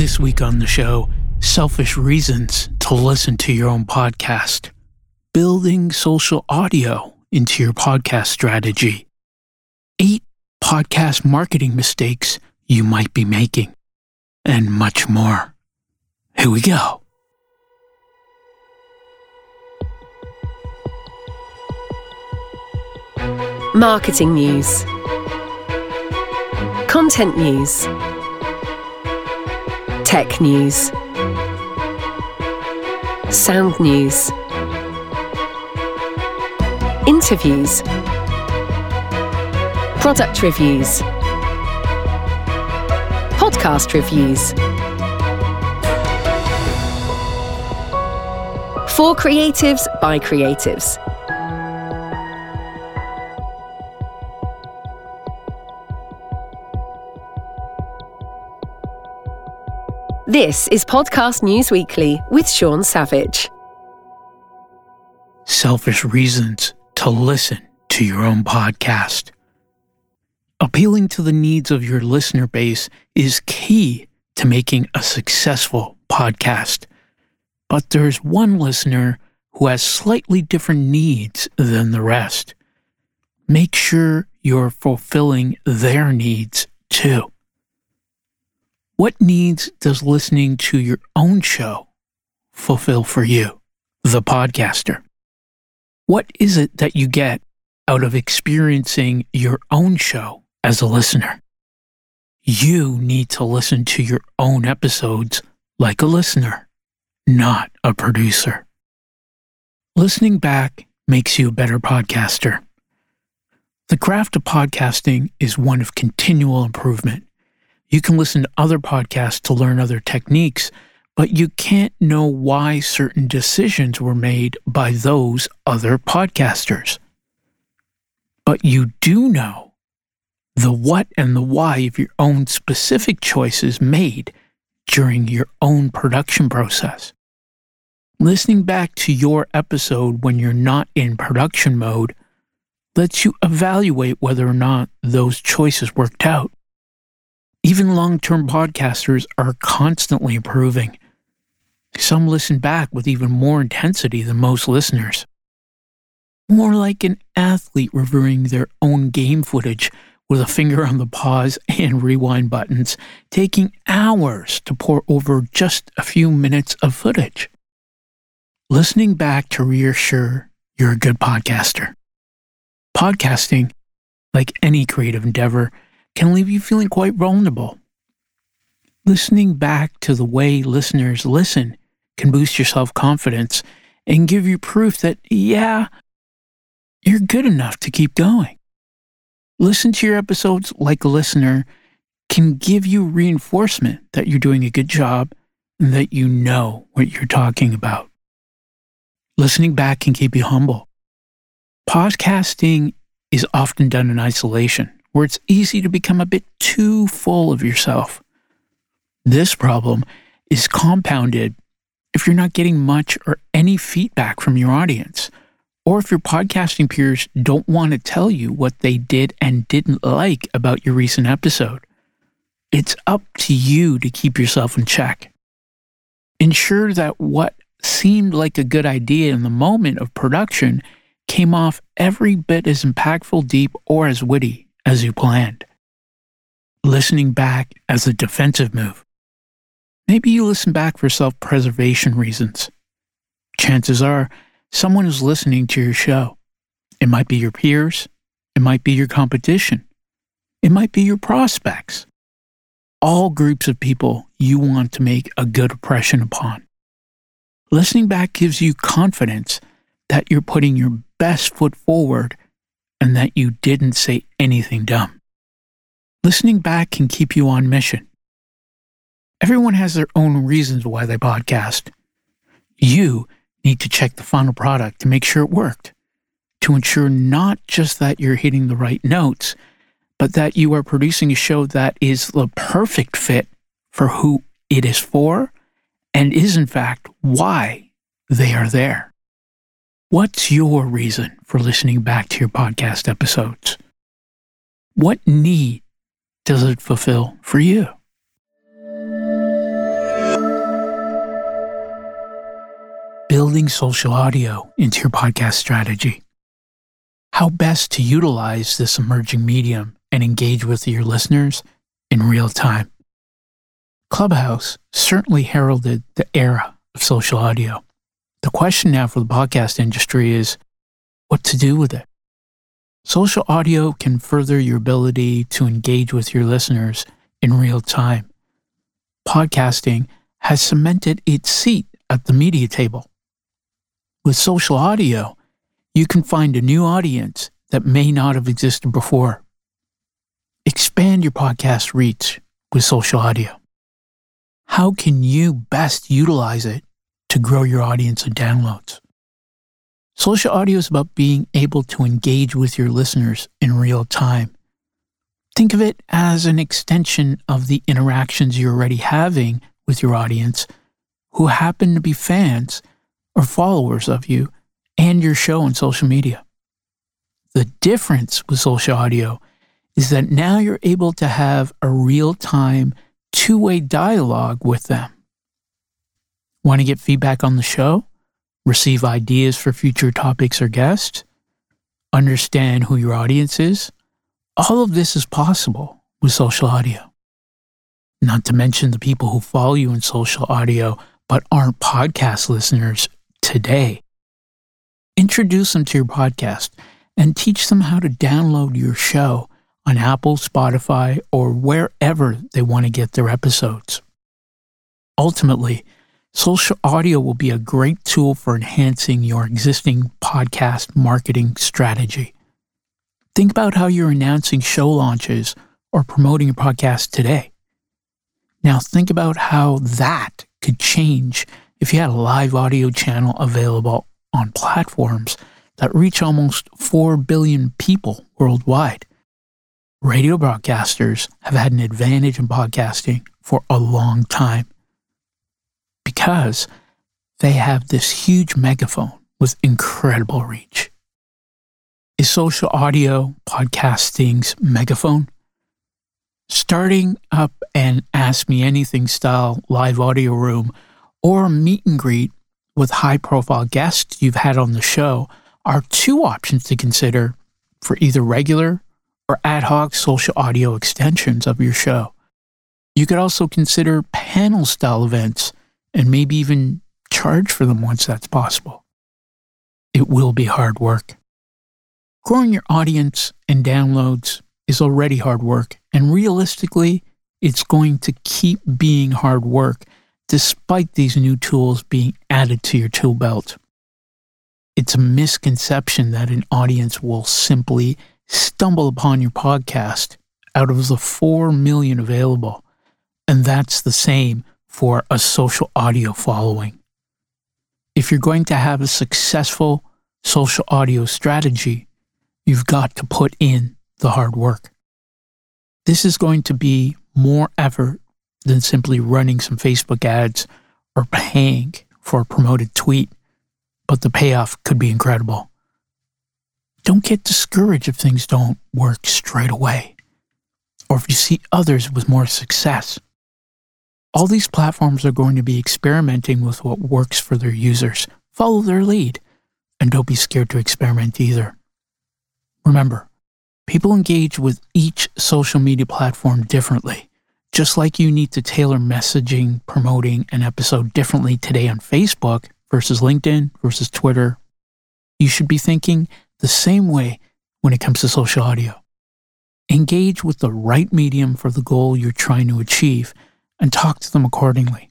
This week on the show, selfish reasons to listen to your own podcast, building social audio into your podcast strategy, eight podcast marketing mistakes you might be making, and much more. Here we go. Marketing news, content news, tech news, sound news, interviews, product reviews, podcast reviews. For creatives by creatives. This is Podcast News Weekly with Sean Savage. Selfish reasons to listen to your own podcast. Appealing to the needs of your listener base is key to making a successful podcast. But there's one listener who has slightly different needs than the rest. Make sure you're fulfilling their needs too. What needs does listening to your own show fulfill for you, the podcaster? What is it that you get out of experiencing your own show as a listener? You need to listen to your own episodes like a listener, not a producer. Listening back makes you a better podcaster. The craft of podcasting is one of continual improvement. You can listen to other podcasts to learn other techniques, but you can't know why certain decisions were made by those other podcasters. But you do know the what and the why of your own specific choices made during your own production process. Listening back to your episode when you're not in production mode lets you evaluate whether or not those choices worked out. Even long term podcasters are constantly improving. Some listen back with even more intensity than most listeners. More like an athlete reviewing their own game footage with a finger on the pause and rewind buttons, taking hours to pore over just a few minutes of footage. Listening back to reassure you're a good podcaster. Podcasting, like any creative endeavor, can leave you feeling quite vulnerable. Listening back to the way listeners listen can boost your self confidence and give you proof that, yeah, you're good enough to keep going. Listen to your episodes like a listener can give you reinforcement that you're doing a good job and that you know what you're talking about. Listening back can keep you humble. Podcasting is often done in isolation where it's easy to become a bit too full of yourself. This problem is compounded if you're not getting much or any feedback from your audience, or if your podcasting peers don't want to tell you what they did and didn't like about your recent episode. It's up to you to keep yourself in check. Ensure that what seemed like a good idea in the moment of production came off every bit as impactful, deep, or as witty as you planned. Listening back as a defensive move. Maybe you listen back for self preservation reasons. Chances are someone is listening to your show. It might be your peers, it might be your competition, it might be your prospects. All groups of people you want to make a good impression upon. Listening back gives you confidence that you're putting your best foot forward and that you didn't say anything dumb. Listening back can keep you on mission. Everyone has their own reasons why they podcast. You need to check the final product to make sure it worked, to ensure not just that you're hitting the right notes, but that you are producing a show that is the perfect fit for who it is for and is, in fact, why they are there. What's your reason for listening back to your podcast episodes? What need does it fulfill for you? Building social audio into your podcast strategy. How best to utilize this emerging medium and engage with your listeners in real time. Clubhouse certainly heralded the era of social audio. The question now for the podcast industry is what to do with it. Social audio can further your ability to engage with your listeners in real time. Podcasting has cemented its seat at the media table. With social audio, you can find a new audience that may not have existed before. Expand your podcast reach with social audio. How can you best utilize it to grow your audience and downloads? Social audio is about being able to engage with your listeners in real time. Think of it as an extension of the interactions you're already having with your audience who happen to be fans or followers of you and your show on social media. The difference with social audio is that now you're able to have a real time, two way dialogue with them. Want to get feedback on the show? Receive ideas for future topics or guests? Understand who your audience is? All of this is possible with social audio. Not to mention the people who follow you in social audio but aren't podcast listeners today. Introduce them to your podcast and teach them how to download your show on Apple, Spotify, or wherever they want to get their episodes. Ultimately, social audio will be a great tool for enhancing your existing podcast marketing strategy. Think about how you're announcing show launches or promoting your podcast today. Now, think about how that could change if you had a live audio channel available on platforms that reach almost 4 billion people worldwide. Radio broadcasters have had an advantage in podcasting for a long time because they have this huge megaphone with incredible reach. Is social audio podcasting's megaphone? starting up an Ask Me Anything style live audio room or meet and greet with high profile guests you've had on the show are two options to consider for either regular or ad hoc social audio extensions of your show. You could also consider panel style events and maybe even charge for them once that's possible. It will be hard work. Growing your audience and downloads is already hard work. And realistically, it's going to keep being hard work despite these new tools being added to your tool belt. It's a misconception that an audience will simply stumble upon your podcast out of the 4 million available. And that's the same for a social audio following. If you're going to have a successful social audio strategy, you've got to put in the hard work. This is going to be more effort than simply running some Facebook ads or paying for a promoted tweet, but the payoff could be incredible. Don't get discouraged if things don't work straight away, or if you see others with more success. All these platforms are going to be experimenting with what works for their users. Follow their lead, and don't be scared to experiment either. Remember, People engage with each social media platform differently. Just like you need to tailor messaging, promoting an episode differently today on Facebook versus LinkedIn versus Twitter, you should be thinking the same way when it comes to social audio. Engage with the right medium for the goal you're trying to achieve and talk to them accordingly.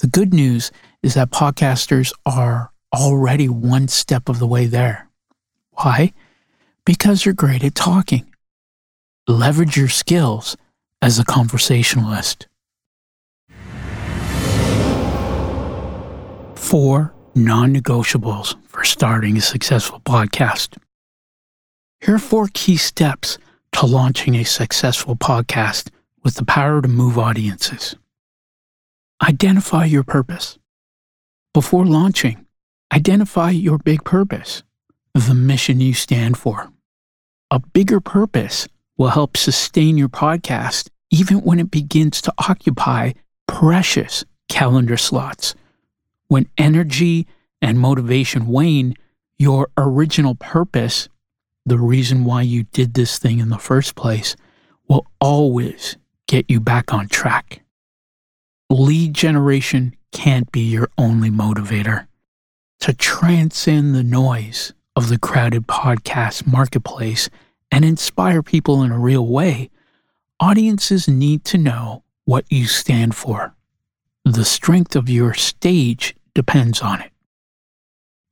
The good news is that podcasters are already one step of the way there. Why? because you're great at talking. Leverage your skills as a conversationalist. Four non negotiables for starting a successful podcast. Here are four key steps to launching a successful podcast with the power to move audiences. Identify your purpose. Before launching, identify your big purpose, the mission you stand for a bigger purpose will help sustain your podcast even when it begins to occupy precious calendar slots, when energy and motivation wane, your original purpose, the reason why you did this thing in the first place, will always get you back on track. Lead generation can't be your only motivator. To transcend the noise of the crowded podcast marketplace and inspire people in a real way, audiences need to know what you stand for. The strength of your stage depends on it.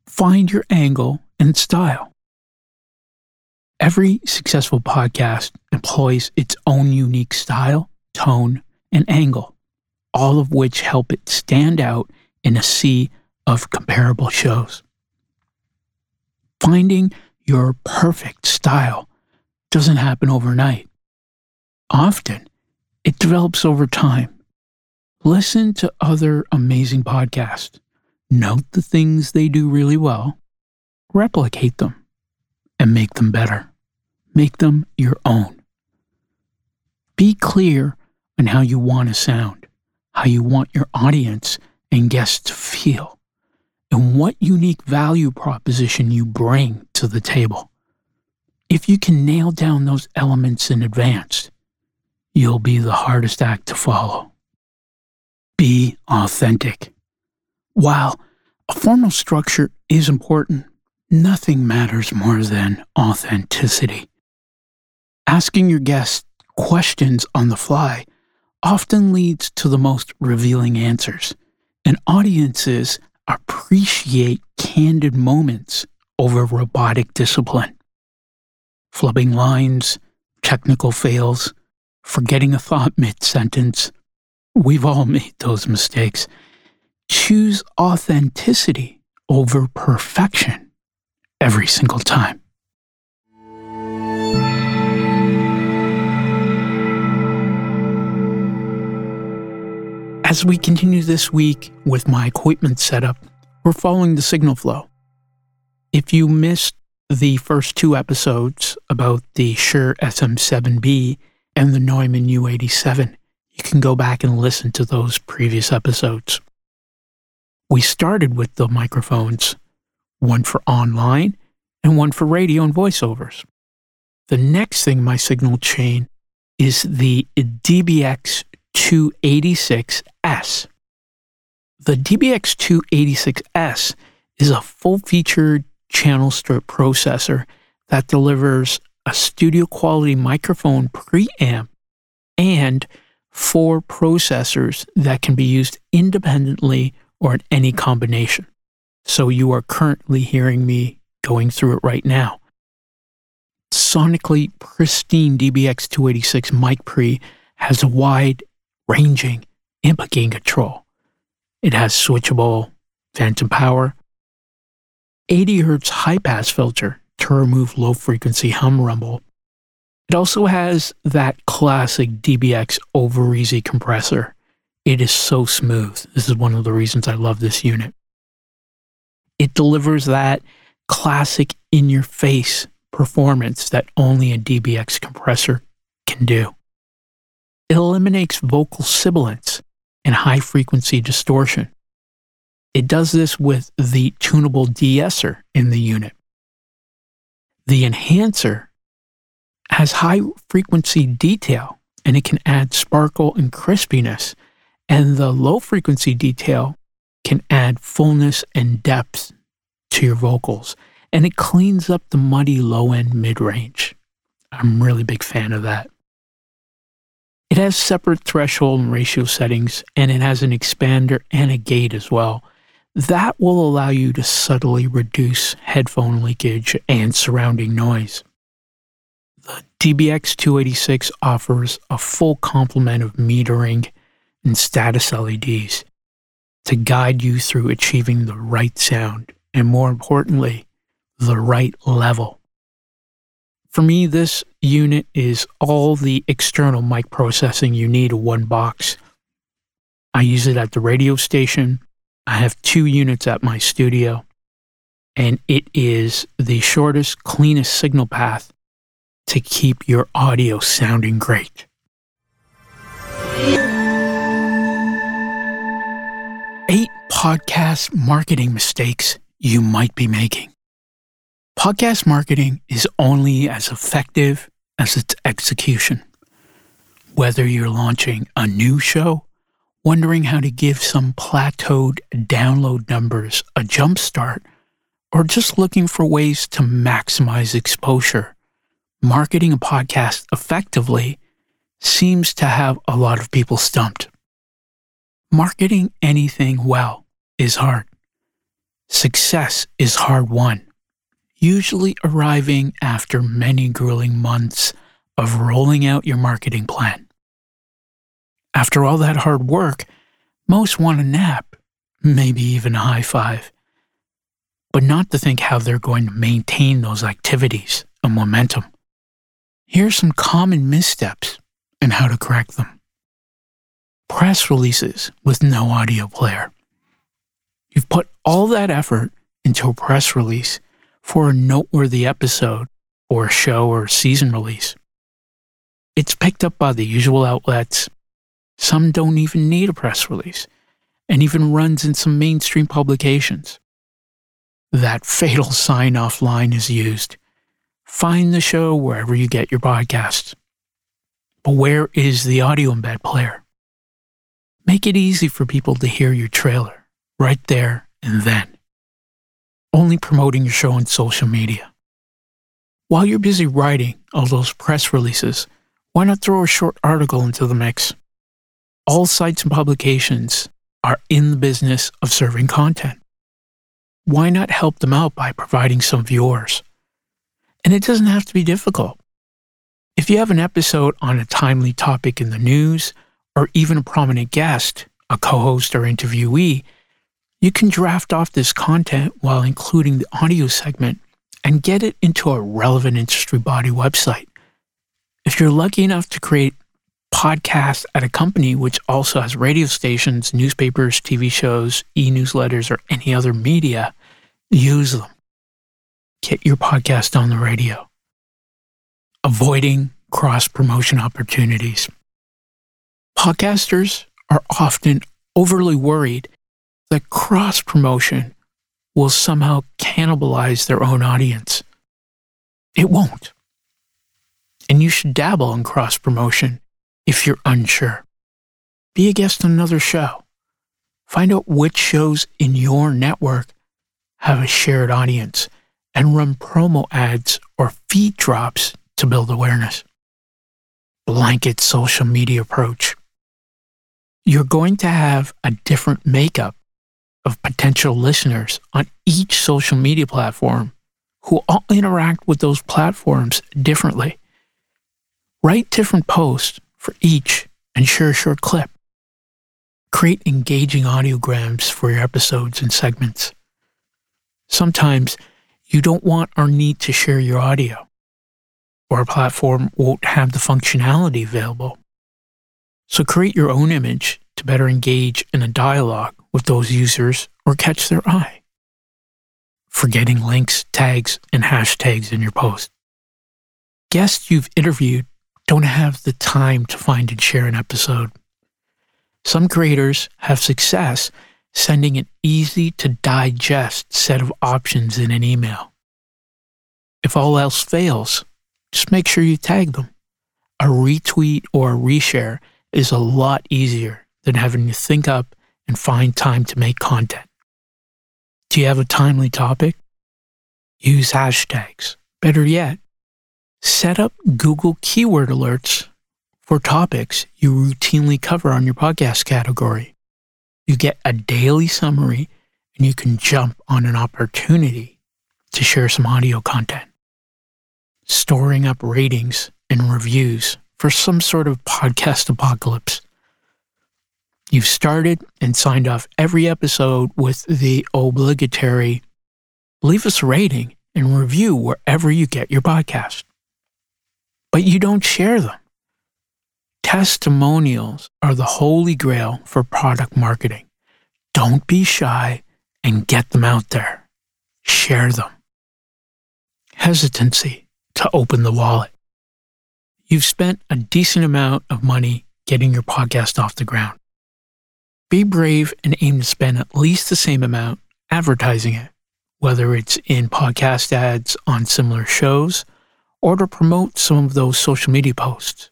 Find your angle and style. Every successful podcast employs its own unique style, tone, and angle, all of which help it stand out in a sea of comparable shows. Finding your perfect style doesn't happen overnight. Often, it develops over time. Listen to other amazing podcasts. Note the things they do really well, replicate them, and make them better. Make them your own. Be clear on how you want to sound, how you want your audience and guests to feel, and what unique value proposition you bring to the table. If you can nail down those elements in advance, you'll be the hardest act to follow. Be authentic. While a formal structure is important, nothing matters more than authenticity. Asking your guests questions on the fly often leads to the most revealing answers, and audiences appreciate candid moments over robotic discipline. Flubbing lines, technical fails, forgetting a thought mid sentence. We've all made those mistakes. Choose authenticity over perfection every single time. As we continue this week with my equipment setup, we're following the signal flow. If you missed the first two episodes about the Shure SM7B and the Neumann U87, you can go back and listen to those previous episodes. We started with the microphones, one for online and one for radio and voiceovers. The next thing my signal chain is the DBX 286S. The DBX 286S is a full featured channel strip processor that delivers a studio quality microphone preamp and four processors that can be used independently or in any combination. So you are currently hearing me going through it right now. Sonically pristine DBX 286 mic pre has a wide ranging input gain control. It has switchable phantom power, 80 Hz high pass filter to remove low frequency hum rumble. It also has that classic DBX over easy compressor. It is so smooth. This is one of the reasons I love this unit. It delivers that classic in your face performance that only a DBX compressor can do. It eliminates vocal sibilance and high frequency distortion. It does this with the tunable de-esser in the unit. The enhancer has high frequency detail and it can add sparkle and crispiness, and the low frequency detail can add fullness and depth to your vocals, and it cleans up the muddy low end mid range. I'm really big fan of that. It has separate threshold and ratio settings, and it has an expander and a gate as well that will allow you to subtly reduce headphone leakage and surrounding noise. The DBX 286 offers a full complement of metering and status LEDs to guide you through achieving the right sound and, more importantly, the right level. For me, this unit is all the external mic processing you need in one box. I use it at the radio station, I have two units at my studio, and it is the shortest, cleanest signal path to keep your audio sounding great. Eight podcast marketing mistakes you might be making. Podcast marketing is only as effective as its execution. Whether you're launching a new show, wondering how to give some plateaued download numbers a jumpstart, or just looking for ways to maximize exposure, marketing a podcast effectively seems to have a lot of people stumped. Marketing anything well is hard. Success is hard won, usually arriving after many grueling months of rolling out your marketing plan. After all that hard work, most want a nap, maybe even a high five, but not to think how they're going to maintain those activities and momentum. Here are some common missteps and how to correct them. Press releases with no audio player. You've put all that effort into a press release for a noteworthy episode or show or season release. It's picked up by the usual outlets. Some don't even need a press release and even runs in some mainstream publications. That fatal sign off line is used. Find the show wherever you get your podcasts. But where is the audio embed player? Make it easy for people to hear your trailer right there and then. Only promoting your show on social media. While you're busy writing all those press releases, why not throw a short article into the mix? All sites and publications are in the business of serving content. Why not help them out by providing some viewers? And it doesn't have to be difficult. If you have an episode on a timely topic in the news, or even a prominent guest, a co host or interviewee, you can draft off this content while including the audio segment and get it into a relevant industry body website. If you're lucky enough to create podcasts at a company which also has radio stations, newspapers, TV shows, e newsletters, or any other media, use them. Get your podcast on the radio. Avoiding cross promotion opportunities. Podcasters are often overly worried that cross promotion will somehow cannibalize their own audience. It won't. And you should dabble in cross promotion if you're unsure. Be a guest on another show. Find out which shows in your network have a shared audience and run promo ads or feed drops to build awareness. Blanket social media approach you're going to have a different makeup of potential listeners on each social media platform who all interact with those platforms differently. Write different posts for each and share a short clip. Create engaging audiograms for your episodes and segments. Sometimes you don't want or need to share your audio, or a platform won't have the functionality available. So create your own image to better engage in a dialogue with those users or catch their eye. Forgetting links, tags, and hashtags in your post. Guests you've interviewed don't have the time to find and share an episode. Some creators have success sending an easy to digest set of options in an email. If all else fails, just make sure you tag them. A retweet or a reshare is a lot easier than having to think up and find time to make content. Do you have a timely topic? Use hashtags. Better yet, set up Google keyword alerts for topics you routinely cover on your podcast category. You get a daily summary and you can jump on an opportunity to share some audio content. Storing up ratings and reviews for some sort of podcast apocalypse. You've started and signed off every episode with the obligatory leave us a rating and review wherever you get your podcast. But you don't share them. Testimonials are the holy grail for product marketing. Don't be shy and get them out there. Share them. Hesitancy to open the wallet. You've spent a decent amount of money getting your podcast off the ground. Be brave and aim to spend at least the same amount advertising it, whether it's in podcast ads on similar shows or to promote some of those social media posts,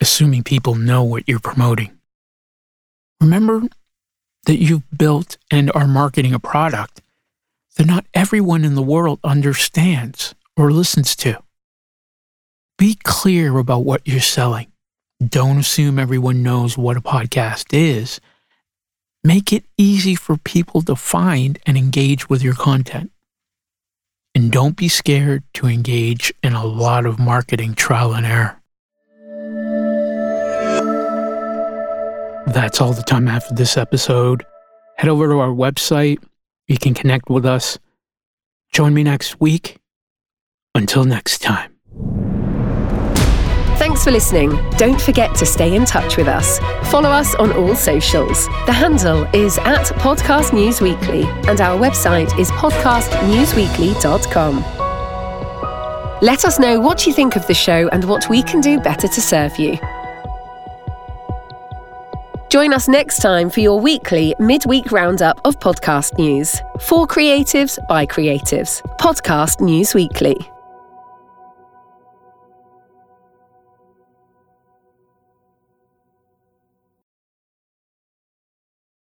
assuming people know what you're promoting. Remember that you've built and are marketing a product that not everyone in the world understands or listens to. Be clear about what you're selling. Don't assume everyone knows what a podcast is. Make it easy for people to find and engage with your content. And don't be scared to engage in a lot of marketing trial and error. That's all the time for this episode. Head over to our website. You can connect with us. Join me next week. Until next time. Thanks for listening. Don't forget to stay in touch with us. Follow us on all socials. The handle is at Podcast News Weekly, and our website is podcastnewsweekly.com. Let us know what you think of the show and what we can do better to serve you. Join us next time for your weekly midweek roundup of podcast news. For creatives by creatives. Podcast News Weekly.